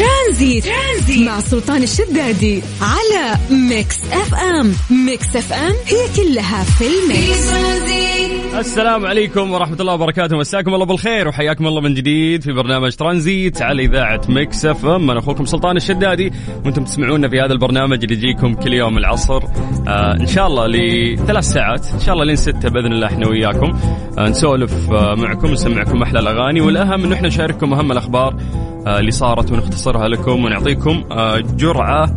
ترانزيت, ترانزيت. مع سلطان الشدادي على Mix FM. Mix FM هي كلها في ال mix. ترانزيت السلام عليكم ورحمة الله وبركاته. مساكم الله بالخير وحياكم الله من جديد في برنامج ترانزيت على إذاعة Mix FM. أنا أخوكم سلطان الشدادي. وأنتم تسمعونا في هذا البرنامج اللي يجيكم كل يوم العصر. آه إن شاء الله لثلاث ساعات. إن شاء الله لين ستة بإذن الله إحنا وياكم. آه نسولف آه معكم نسمعكم أحلى الأغاني. والأهم إنه إحنا نشارككم أهم الأخبار. اللي صارت ونختصرها لكم ونعطيكم آه جرعة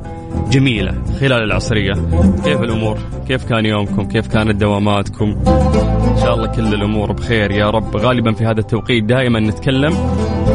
جميلة خلال العصرية. كيف الأمور؟ كيف كان يومكم؟ كيف كانت دواماتكم؟ إن شاء الله كل الأمور بخير يا رب. غالبا في هذا التوقيت دائما نتكلم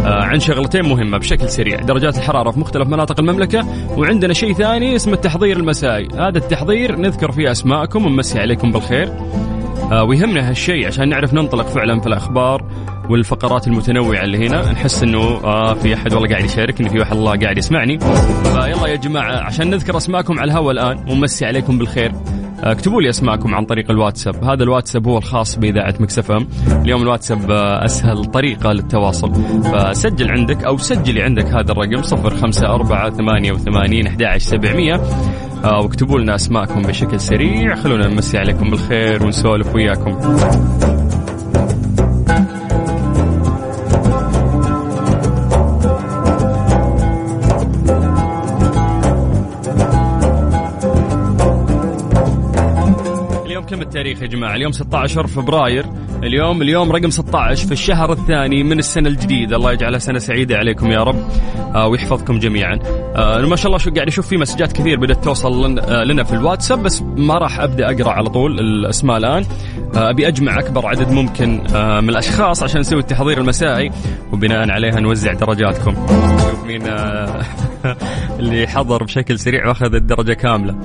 آه، عن شغلتين مهمة بشكل سريع. درجات الحرارة في مختلف مناطق المملكة وعندنا شيء ثاني اسمه التحضير المسائي. هذا التحضير نذكر فيه أسماءكم ونمسي عليكم بالخير. آه، ويهمنا هالشيء عشان نعرف ننطلق فعلا في الأخبار والفقرات المتنوعة اللي هنا. نحس إنه آه في أحد والله قاعد يشاركني في واحد الله قاعد يسمعني. فيلا يا جماعة عشان نذكر أسماءكم على الهواء الآن ونمسي عليكم بالخير. آه، اكتبوا لي اسماءكم عن طريق الواتساب. هذا الواتساب هو الخاص بإذاعة مكسف ام. اليوم الواتساب آه، أسهل طريقة للتواصل. فسجل عندك أو سجلي عندك هذا الرقم 054 88 11700 آه، واكتبوا لنا اسماءكم بشكل سريع. خلونا نمسي عليكم بالخير ونسولف وياكم. يا جماعة؟ اليوم 16 فبراير، اليوم اليوم رقم 16 في الشهر الثاني من السنة الجديدة، الله يجعلها سنة سعيدة عليكم يا رب آه ويحفظكم جميعا. آه ما شاء الله شو قاعد أشوف في مسجات كثير بدأت توصل آه لنا في الواتساب بس ما راح أبدأ أقرأ على طول الأسماء الآن. أبي أجمع أكبر عدد ممكن من الأشخاص عشان نسوي التحضير المسائي وبناء عليها نوزع درجاتكم. شوف مين اللي حضر بشكل سريع واخذ الدرجة كاملة.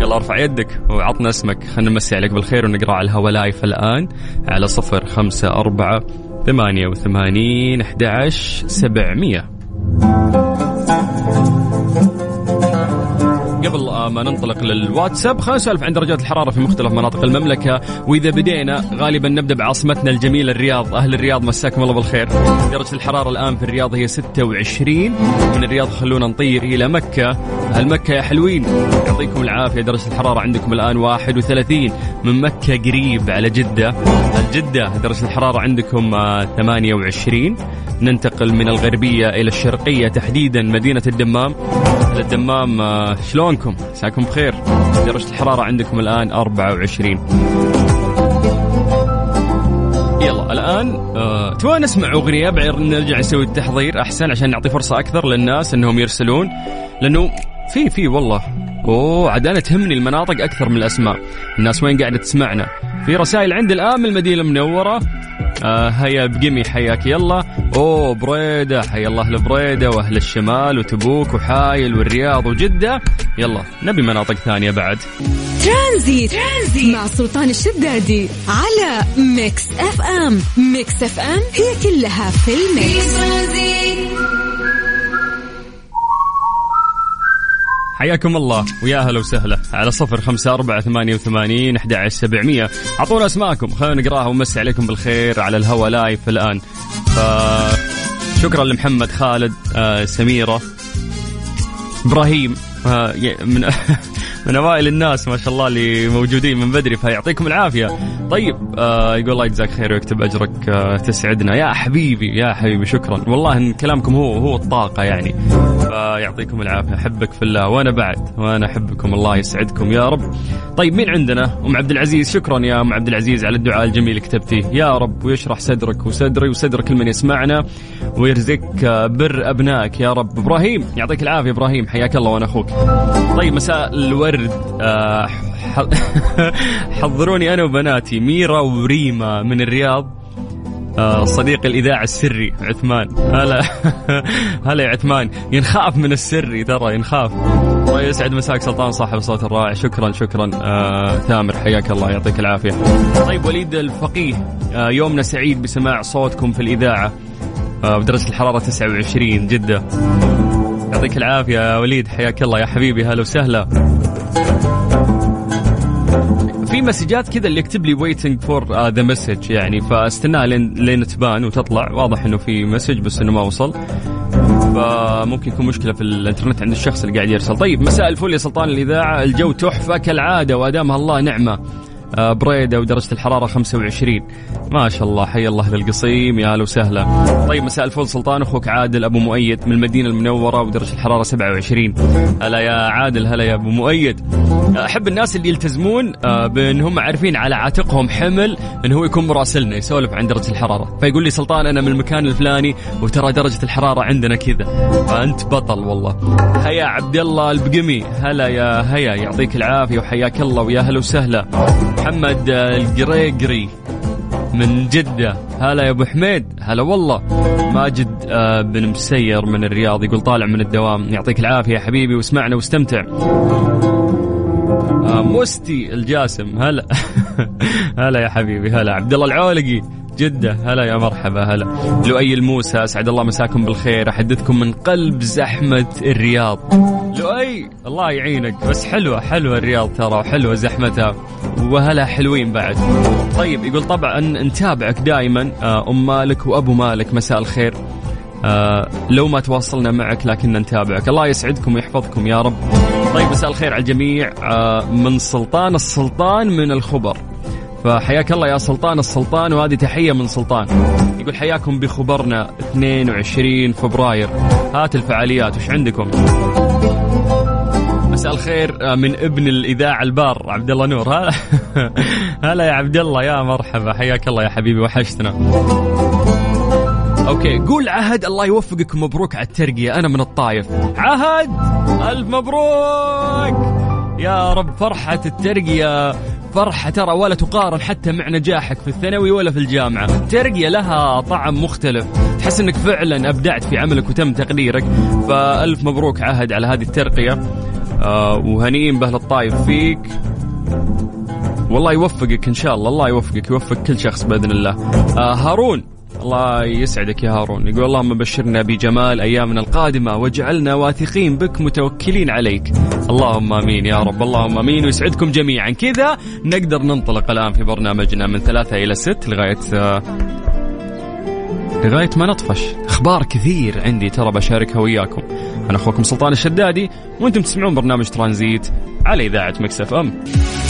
يلا ارفع يدك وعطنا اسمك خلينا نمسي عليك بالخير ونقرأ على الهوا لايف الآن على صفر خمسة أربعة ثمانية وثمانين أحد عشر سبعمية قبل آه، ما ننطلق للواتساب خلينا نسولف عن درجات الحرارة في مختلف مناطق المملكة. وإذا بدينا غالبا نبدأ بعاصمتنا الجميلة الرياض. أهل الرياض مساكم الله بالخير. درجة الحرارة الآن في الرياض هي 26 من الرياض خلونا نطير إلى مكة. أهل مكة يا حلوين يعطيكم العافية. درجة الحرارة عندكم الآن 31 من مكة قريب على جدة. أهل جده درجة الحرارة عندكم آه، 28 ننتقل من الغربية إلى الشرقية تحديدا مدينة الدمام. الدمام آه، شلونكم؟ مساكم بخير. درجة الحرارة عندكم الآن 24 يلا الآن آه، تبغى نسمع أغنية بعدين نرجع نسوي التحضير. أحسن عشان نعطي فرصة أكثر للناس أنهم يرسلون. لأنه في في والله. أوه عاد أنا تهمني المناطق أكثر من الأسماء. الناس وين قاعدة تسمعنا؟ في رسائل عند الآن من المدينة المنورة. آه هيا بقمي حياك يلا أوه بريدة حيا الله أهل بريدة وأهل الشمال وتبوك وحايل والرياض وجدة. يلا نبي مناطق ثانية بعد. ترانزيت, ترانزيت مع سلطان الشدادي على Mix FM. Mix FM هي كلها في ال mix. ترانزيت حياكم الله ويا هلا وسهلا. على صفر خمسة أربعة ثمانية وثمانين أحد عشر سبعمية. أعطونا أسماءكم. خلينا نقراها ونمسي عليكم بالخير على الهوا لايف الآن. ف شكرا لمحمد خالد آه، سميرة إبراهيم آه، من من اوائل الناس ما شاء الله اللي موجودين من بدري فيعطيكم العافية. طيب آه يقول الله يجزاك خير ويكتب أجرك آه تسعدنا يا حبيبي يا حبيبي شكرا والله إن كلامكم هو هو الطاقة يعني فيعطيكم العافية أحبك في الله وأنا بعد وأنا أحبكم الله يسعدكم يا رب. طيب مين عندنا؟ أم عبد العزيز شكرا يا أم عبد العزيز على الدعاء الجميل اللي كتبتيه يا رب ويشرح صدرك وصدري وصدر كل من يسمعنا ويرزقك آه، بر أبنائك يا رب. إبراهيم يعطيك العافية إبراهيم حياك الله وأنا أخوك. طيب مساء الورد آه، ح- حضروني أنا وبناتي ميرا وريما من الرياض آه، صديق الإذاعة السري عثمان. هلا هلا يا عثمان. ينخاف من السري ترى ينخاف. ويسعد مساك سلطان صاحب الصوت الرائع. شكرا شكرا. آه ثامر حياك الله يعطيك العافية. طيب وليد الفقيه آه يومنا سعيد بسماع صوتكم في الإذاعة آه بدرجة الحرارة 29 جدة. يعطيك العافية يا وليد حياك الله يا حبيبي هلا وسهلا. مسجات كذا اللي يكتب لي waiting for the message يعني فاستناها لين لين تبان وتطلع. واضح إنه في message بس إنه ما وصل. فممكن يكون مشكلة في الإنترنت عند الشخص اللي قاعد يرسل. طيب مساء الفل يا سلطان الإذاعة. الجو تحفة كالعادة وادامها الله نعمة. آه، بريدة ودرجة الحرارة 25 ما شاء الله حي الله للقصيم. يا وسهلا. طيب مساء الفل سلطان. أخوك عادل أبو مؤيد من المدينة المنورة ودرجة الحرارة 27 هلا يا عادل هلا يا أبو مؤيد. أحب الناس اللي يلتزمون آه، بانهم عارفين على عاتقهم حمل انه هو يكون مراسلنا يسولف عن درجة الحرارة. فيقول لي سلطان أنا من المكان الفلاني وترى درجة الحرارة عندنا كذا. فأنت بطل والله. هيا عبد الله البقمي. هلا يا هيا يعطيك العافية وحياك الله ويا هلا وسهلا. محمد القريقري من جدة. هلا يا أبو حميد. هلا والله. ماجد آه، بن مسير من الرياض يقول طالع من الدوام. يعطيك العافية يا حبيبي واسمعنا واستمتع. مستي الجاسم هلا. هلا يا حبيبي هلا. عبد الله العولقي جدة. هلا يا مرحبا هلا. لؤي الموسى أسعد الله مساكم بالخير. أحدثكم من قلب زحمة الرياض. لؤي الله يعينك. بس حلوة حلوة الرياض ترى وحلوة زحمتها. وهلا حلوين بعد. طيب يقول طبعا نتابعك دائما آه، أم مالك وأبو مالك. مساء الخير. آه لو ما تواصلنا معك لكن نتابعك. الله يسعدكم ويحفظكم يا رب. طيب مساء الخير على الجميع. آه من سلطان السلطان من الخبر. فحياك الله يا سلطان السلطان وهذه تحية من سلطان. يقول حياكم بخبرنا 22 فبراير. هات الفعاليات وش عندكم؟ مساء الخير آه، من ابن الإذاعة البار عبد الله نور. هلا هلا يا عبد الله يا مرحبا. حياك الله يا حبيبي وحشتنا. أوكي. قول عهد الله يوفقك مبروك على الترقية. أنا من الطايف. عهد! ألف مبروك! يا رب فرحة الترقية. فرحة ترى ولا تقارن حتى مع نجاحك في الثانوي ولا في الجامعة. الترقية لها طعم مختلف. تحس إنك فعلا أبدعت في عملك وتم تقديرك. فألف مبروك عهد على هذه الترقية. آه وهنيئين بأهل الطايف فيك. والله يوفقك إن شاء الله. الله يوفقك يوفق كل شخص بإذن الله. آه هارون. الله يسعدك يا هارون. يقول اللهم بشرنا بجمال أيامنا القادمة واجعلنا واثقين بك متوكلين عليك. اللهم آمين يا رب. اللهم آمين. ويسعدكم جميعا. كذا نقدر ننطلق الآن في برنامجنا من ثلاثة إلى ست لغاية آه، لغاية ما نطفش. أخبار كثير عندي ترى بشاركها وياكم. أنا أخوكم سلطان الشدادي وأنتم تسمعون برنامج ترانزيت على إذاعة Mix FM.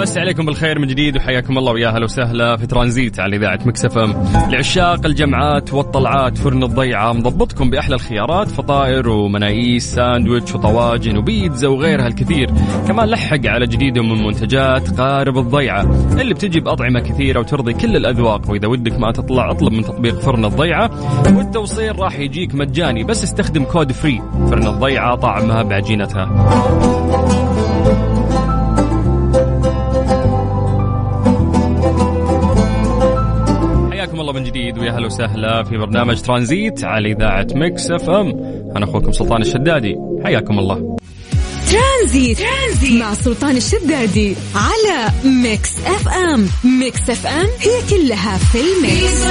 أمسي عليكم بالخير من جديد وحياكم الله ويا أهلا وسهلا في ترانزيت على إذاعة Mix FM. لعشاق الجمعات والطلعات فرن الضيعة مضبطكم بأحلى الخيارات فطائر ومناقيش ساندويتش وطواجن وبيتزا وغيرها الكثير. كمان لحق على جديدهم من منتجات قارب الضيعة اللي بتجي بأطعمة كثيرة وترضي كل الأذواق وإذا ودك ما تطلع أطلب من تطبيق فرن الضيعة. والتوصيل راح يجيك مجاني بس استخدم code free فرن الضيعة طعمها بعجينتها. جديد ويا هلا وسهلا في برنامج ترانزيت على إذاعة Mix FM. أنا أخوكم سلطان الشدادي. حياكم الله. ترانزيت. ترانزيت مع سلطان الشدادي على Mix FM. Mix FM هي كلها في ال mix.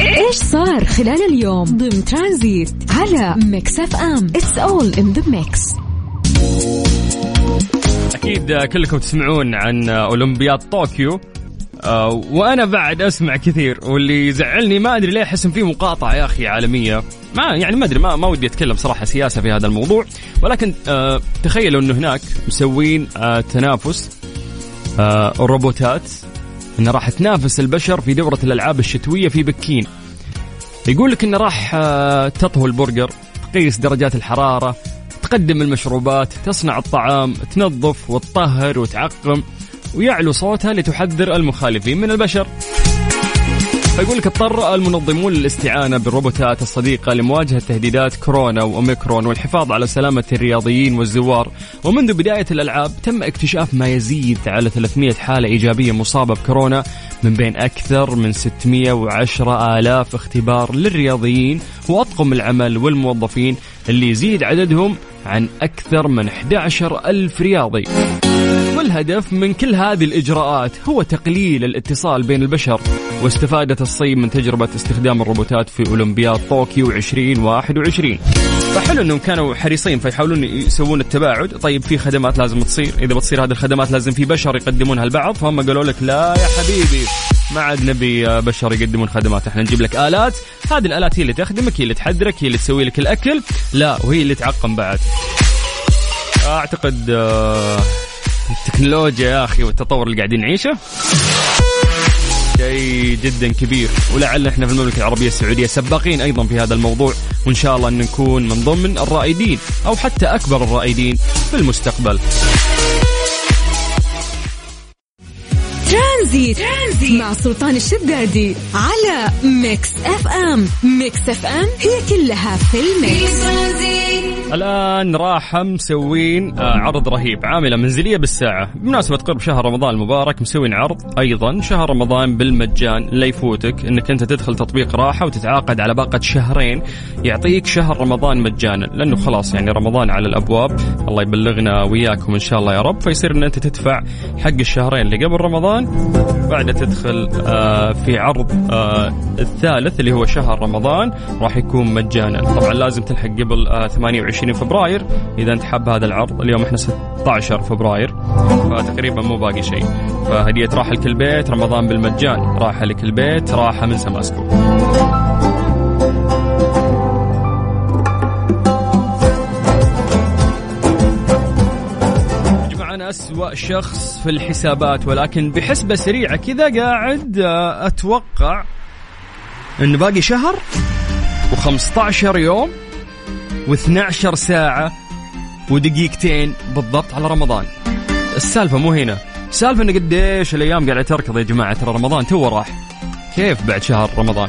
إيش صار خلال اليوم؟ ضمن ترانزيت على Mix FM. It's all in the mix أكيد كلكم تسمعون عن أولمبياد طوكيو. آه، وأنا بعد أسمع كثير واللي يزعلني ما أدري ليه أحس إن في مقاطعة يا أخي عالمية. ما يعني ما أدري ما, ما ودي أتكلم صراحة سياسة في هذا الموضوع ولكن آه، تخيلوا إنه هناك مسوين آه، تنافس آه، الروبوتات انها راح تنافس البشر في دورة الألعاب الشتوية في بكين. يقول لك إنه راح آه، تطهو البرجر تقيس درجات الحرارة تقدم المشروبات تصنع الطعام تنظف وتطهر وتعقم. ويعلو صوتها لتحذر المخالفين من البشر. فيقول لك اضطر المنظمون للاستعانة بالروبوتات الصديقة لمواجهة تهديدات كورونا وأوميكرون والحفاظ على سلامة الرياضيين والزوار. ومنذ بداية الألعاب تم اكتشاف ما يزيد على 300 حالة إيجابية مصابة بكورونا من بين أكثر من 610 آلاف اختبار للرياضيين وأطقم العمل والموظفين اللي يزيد عددهم عن أكثر من 11 ألف رياضي. والهدف من كل هذه الإجراءات هو تقليل الاتصال بين البشر واستفادت الصين من تجربة استخدام الروبوتات في أولمبياد طوكيو 2021 فحلو إنهم كانوا حريصين فيحاولون يسوون التباعد. طيب في خدمات لازم تصير؟ إذا بتصير هذه الخدمات لازم في بشر يقدمونها البعض. فهم قالوا لك لا يا حبيبي ما عاد نبي بشر يقدمون خدمات. إحنا نجيب لك آلات. هذه الآلات هي اللي تخدمك هي اللي تحذرك هي اللي تسوي لك الأكل. لا وهي اللي تعقم بعد. أعتقد آه، التكنولوجيا يا أخي والتطور اللي قاعدين نعيشه شيء جدا كبير ولعل إحنا في المملكة العربية السعودية سباقين أيضا في هذا الموضوع وإن شاء الله ان نكون من ضمن الرائدين أو حتى أكبر الرائدين في المستقبل. ترانزيت, ترانزيت. مع سلطان الشدادي على Mix FM. Mix FM هي كلها في ال mix. الآن راحة مسوين آه، عرض رهيب عاملة منزلية بالساعة. بمناسبة قرب شهر رمضان المبارك مسوين عرض أيضا شهر رمضان بالمجان لا يفوتك إنك أنت تدخل تطبيق راحة وتتعاقد على باقة شهرين يعطيك شهر رمضان مجانا. لأنه خلاص يعني رمضان على الأبواب. الله يبلغنا وياكم إن شاء الله يا رب فيصير إن أنت تدفع حق الشهرين اللي قبل رمضان بعد تدخل آه، في عرض آه، الثالث اللي هو شهر رمضان راح يكون مجانا. طبعا لازم تلحق قبل 28 فبراير. إذا أنت حاب هذا العرض اليوم إحنا 16 فبراير فتقريبا مو باقي شيء. فهدية راحة لكل بيت رمضان بالمجان راحة لكل بيت راحة من سماسكو. أسوأ شخص في الحسابات ولكن بحسبة سريعة كذا قاعد آه، أتوقع إنه باقي شهر و15 يوم و12 ساعة ودقيقتين بالضبط على رمضان. السالفة مو هنا. السالفة إن قديش الأيام قاعدة تركض يا جماعة ترى رمضان تو راح. كيف بعد شهر رمضان؟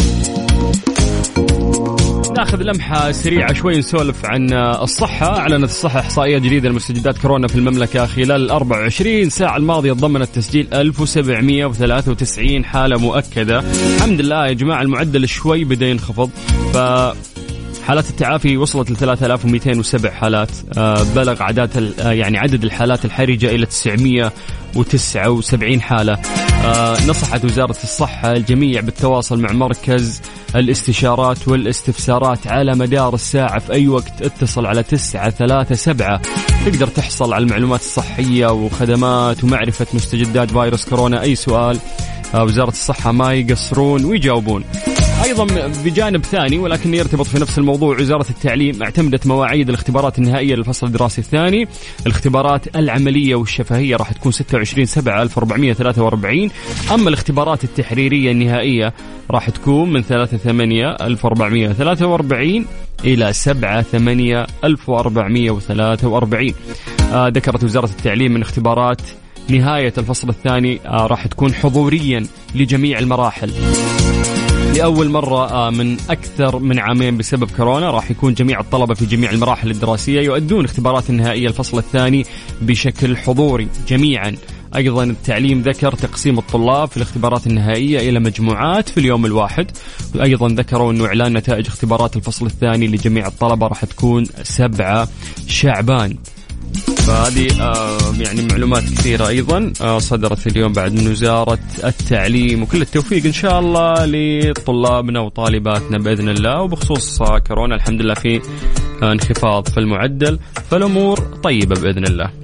ناخذ لمحة سريعة شوي نسولف عن الصحة. أعلنت الصحة إحصائيات جديدة لمستجدات كورونا في المملكة خلال ال 24 ساعة. الماضية ضمنت تسجيل 1793 حالة مؤكدة. الحمد لله يا جماعة المعدل شوي بدأ ينخفض. ف حالات التعافي وصلت ل 3207 حالات. آه، بلغ عدد آه، يعني عدد الحالات الحرجة إلى 979 حالة. آه، نصحت وزارة الصحة الجميع بالتواصل مع مركز الاستشارات والاستفسارات على مدار الساعة في أي وقت. اتصل على 937 تقدر تحصل على المعلومات الصحية وخدمات ومعرفة مستجدات فيروس كورونا. أي سؤال وزارة الصحة ما يقصرون ويجاوبون. أيضا بجانب ثاني ولكن يرتبط في نفس الموضوع وزارة التعليم اعتمدت مواعيد الاختبارات النهائية للفصل الدراسي الثاني. الاختبارات العملية والشفهية راح تكون 26 7 1443 أما الاختبارات التحريرية النهائية راح تكون من 3 8 1443 إلى 7 8 1443 آه ذكرت وزارة التعليم من اختبارات نهاية الفصل الثاني آه راح تكون حضوريا لجميع المراحل. لأول مرة آه، من أكثر من عامين بسبب كورونا راح يكون جميع الطلبة في جميع المراحل الدراسية يؤدون اختبارات النهائية الفصل الثاني بشكل حضوري جميعا. أيضا التعليم ذكر تقسيم الطلاب في الاختبارات النهائية إلى مجموعات في اليوم الواحد. أيضا ذكروا أنه إعلان نتائج اختبارات الفصل الثاني لجميع الطلبة راح تكون 7 شعبان. فهذه آه يعني معلومات كثيرة أيضا. آه صدرت اليوم بعد من وزارة التعليم وكل التوفيق إن شاء الله لطلابنا وطالباتنا بإذن الله. وبخصوص آه كورونا الحمد لله في آه انخفاض في المعدل فالأمور طيبة بإذن الله.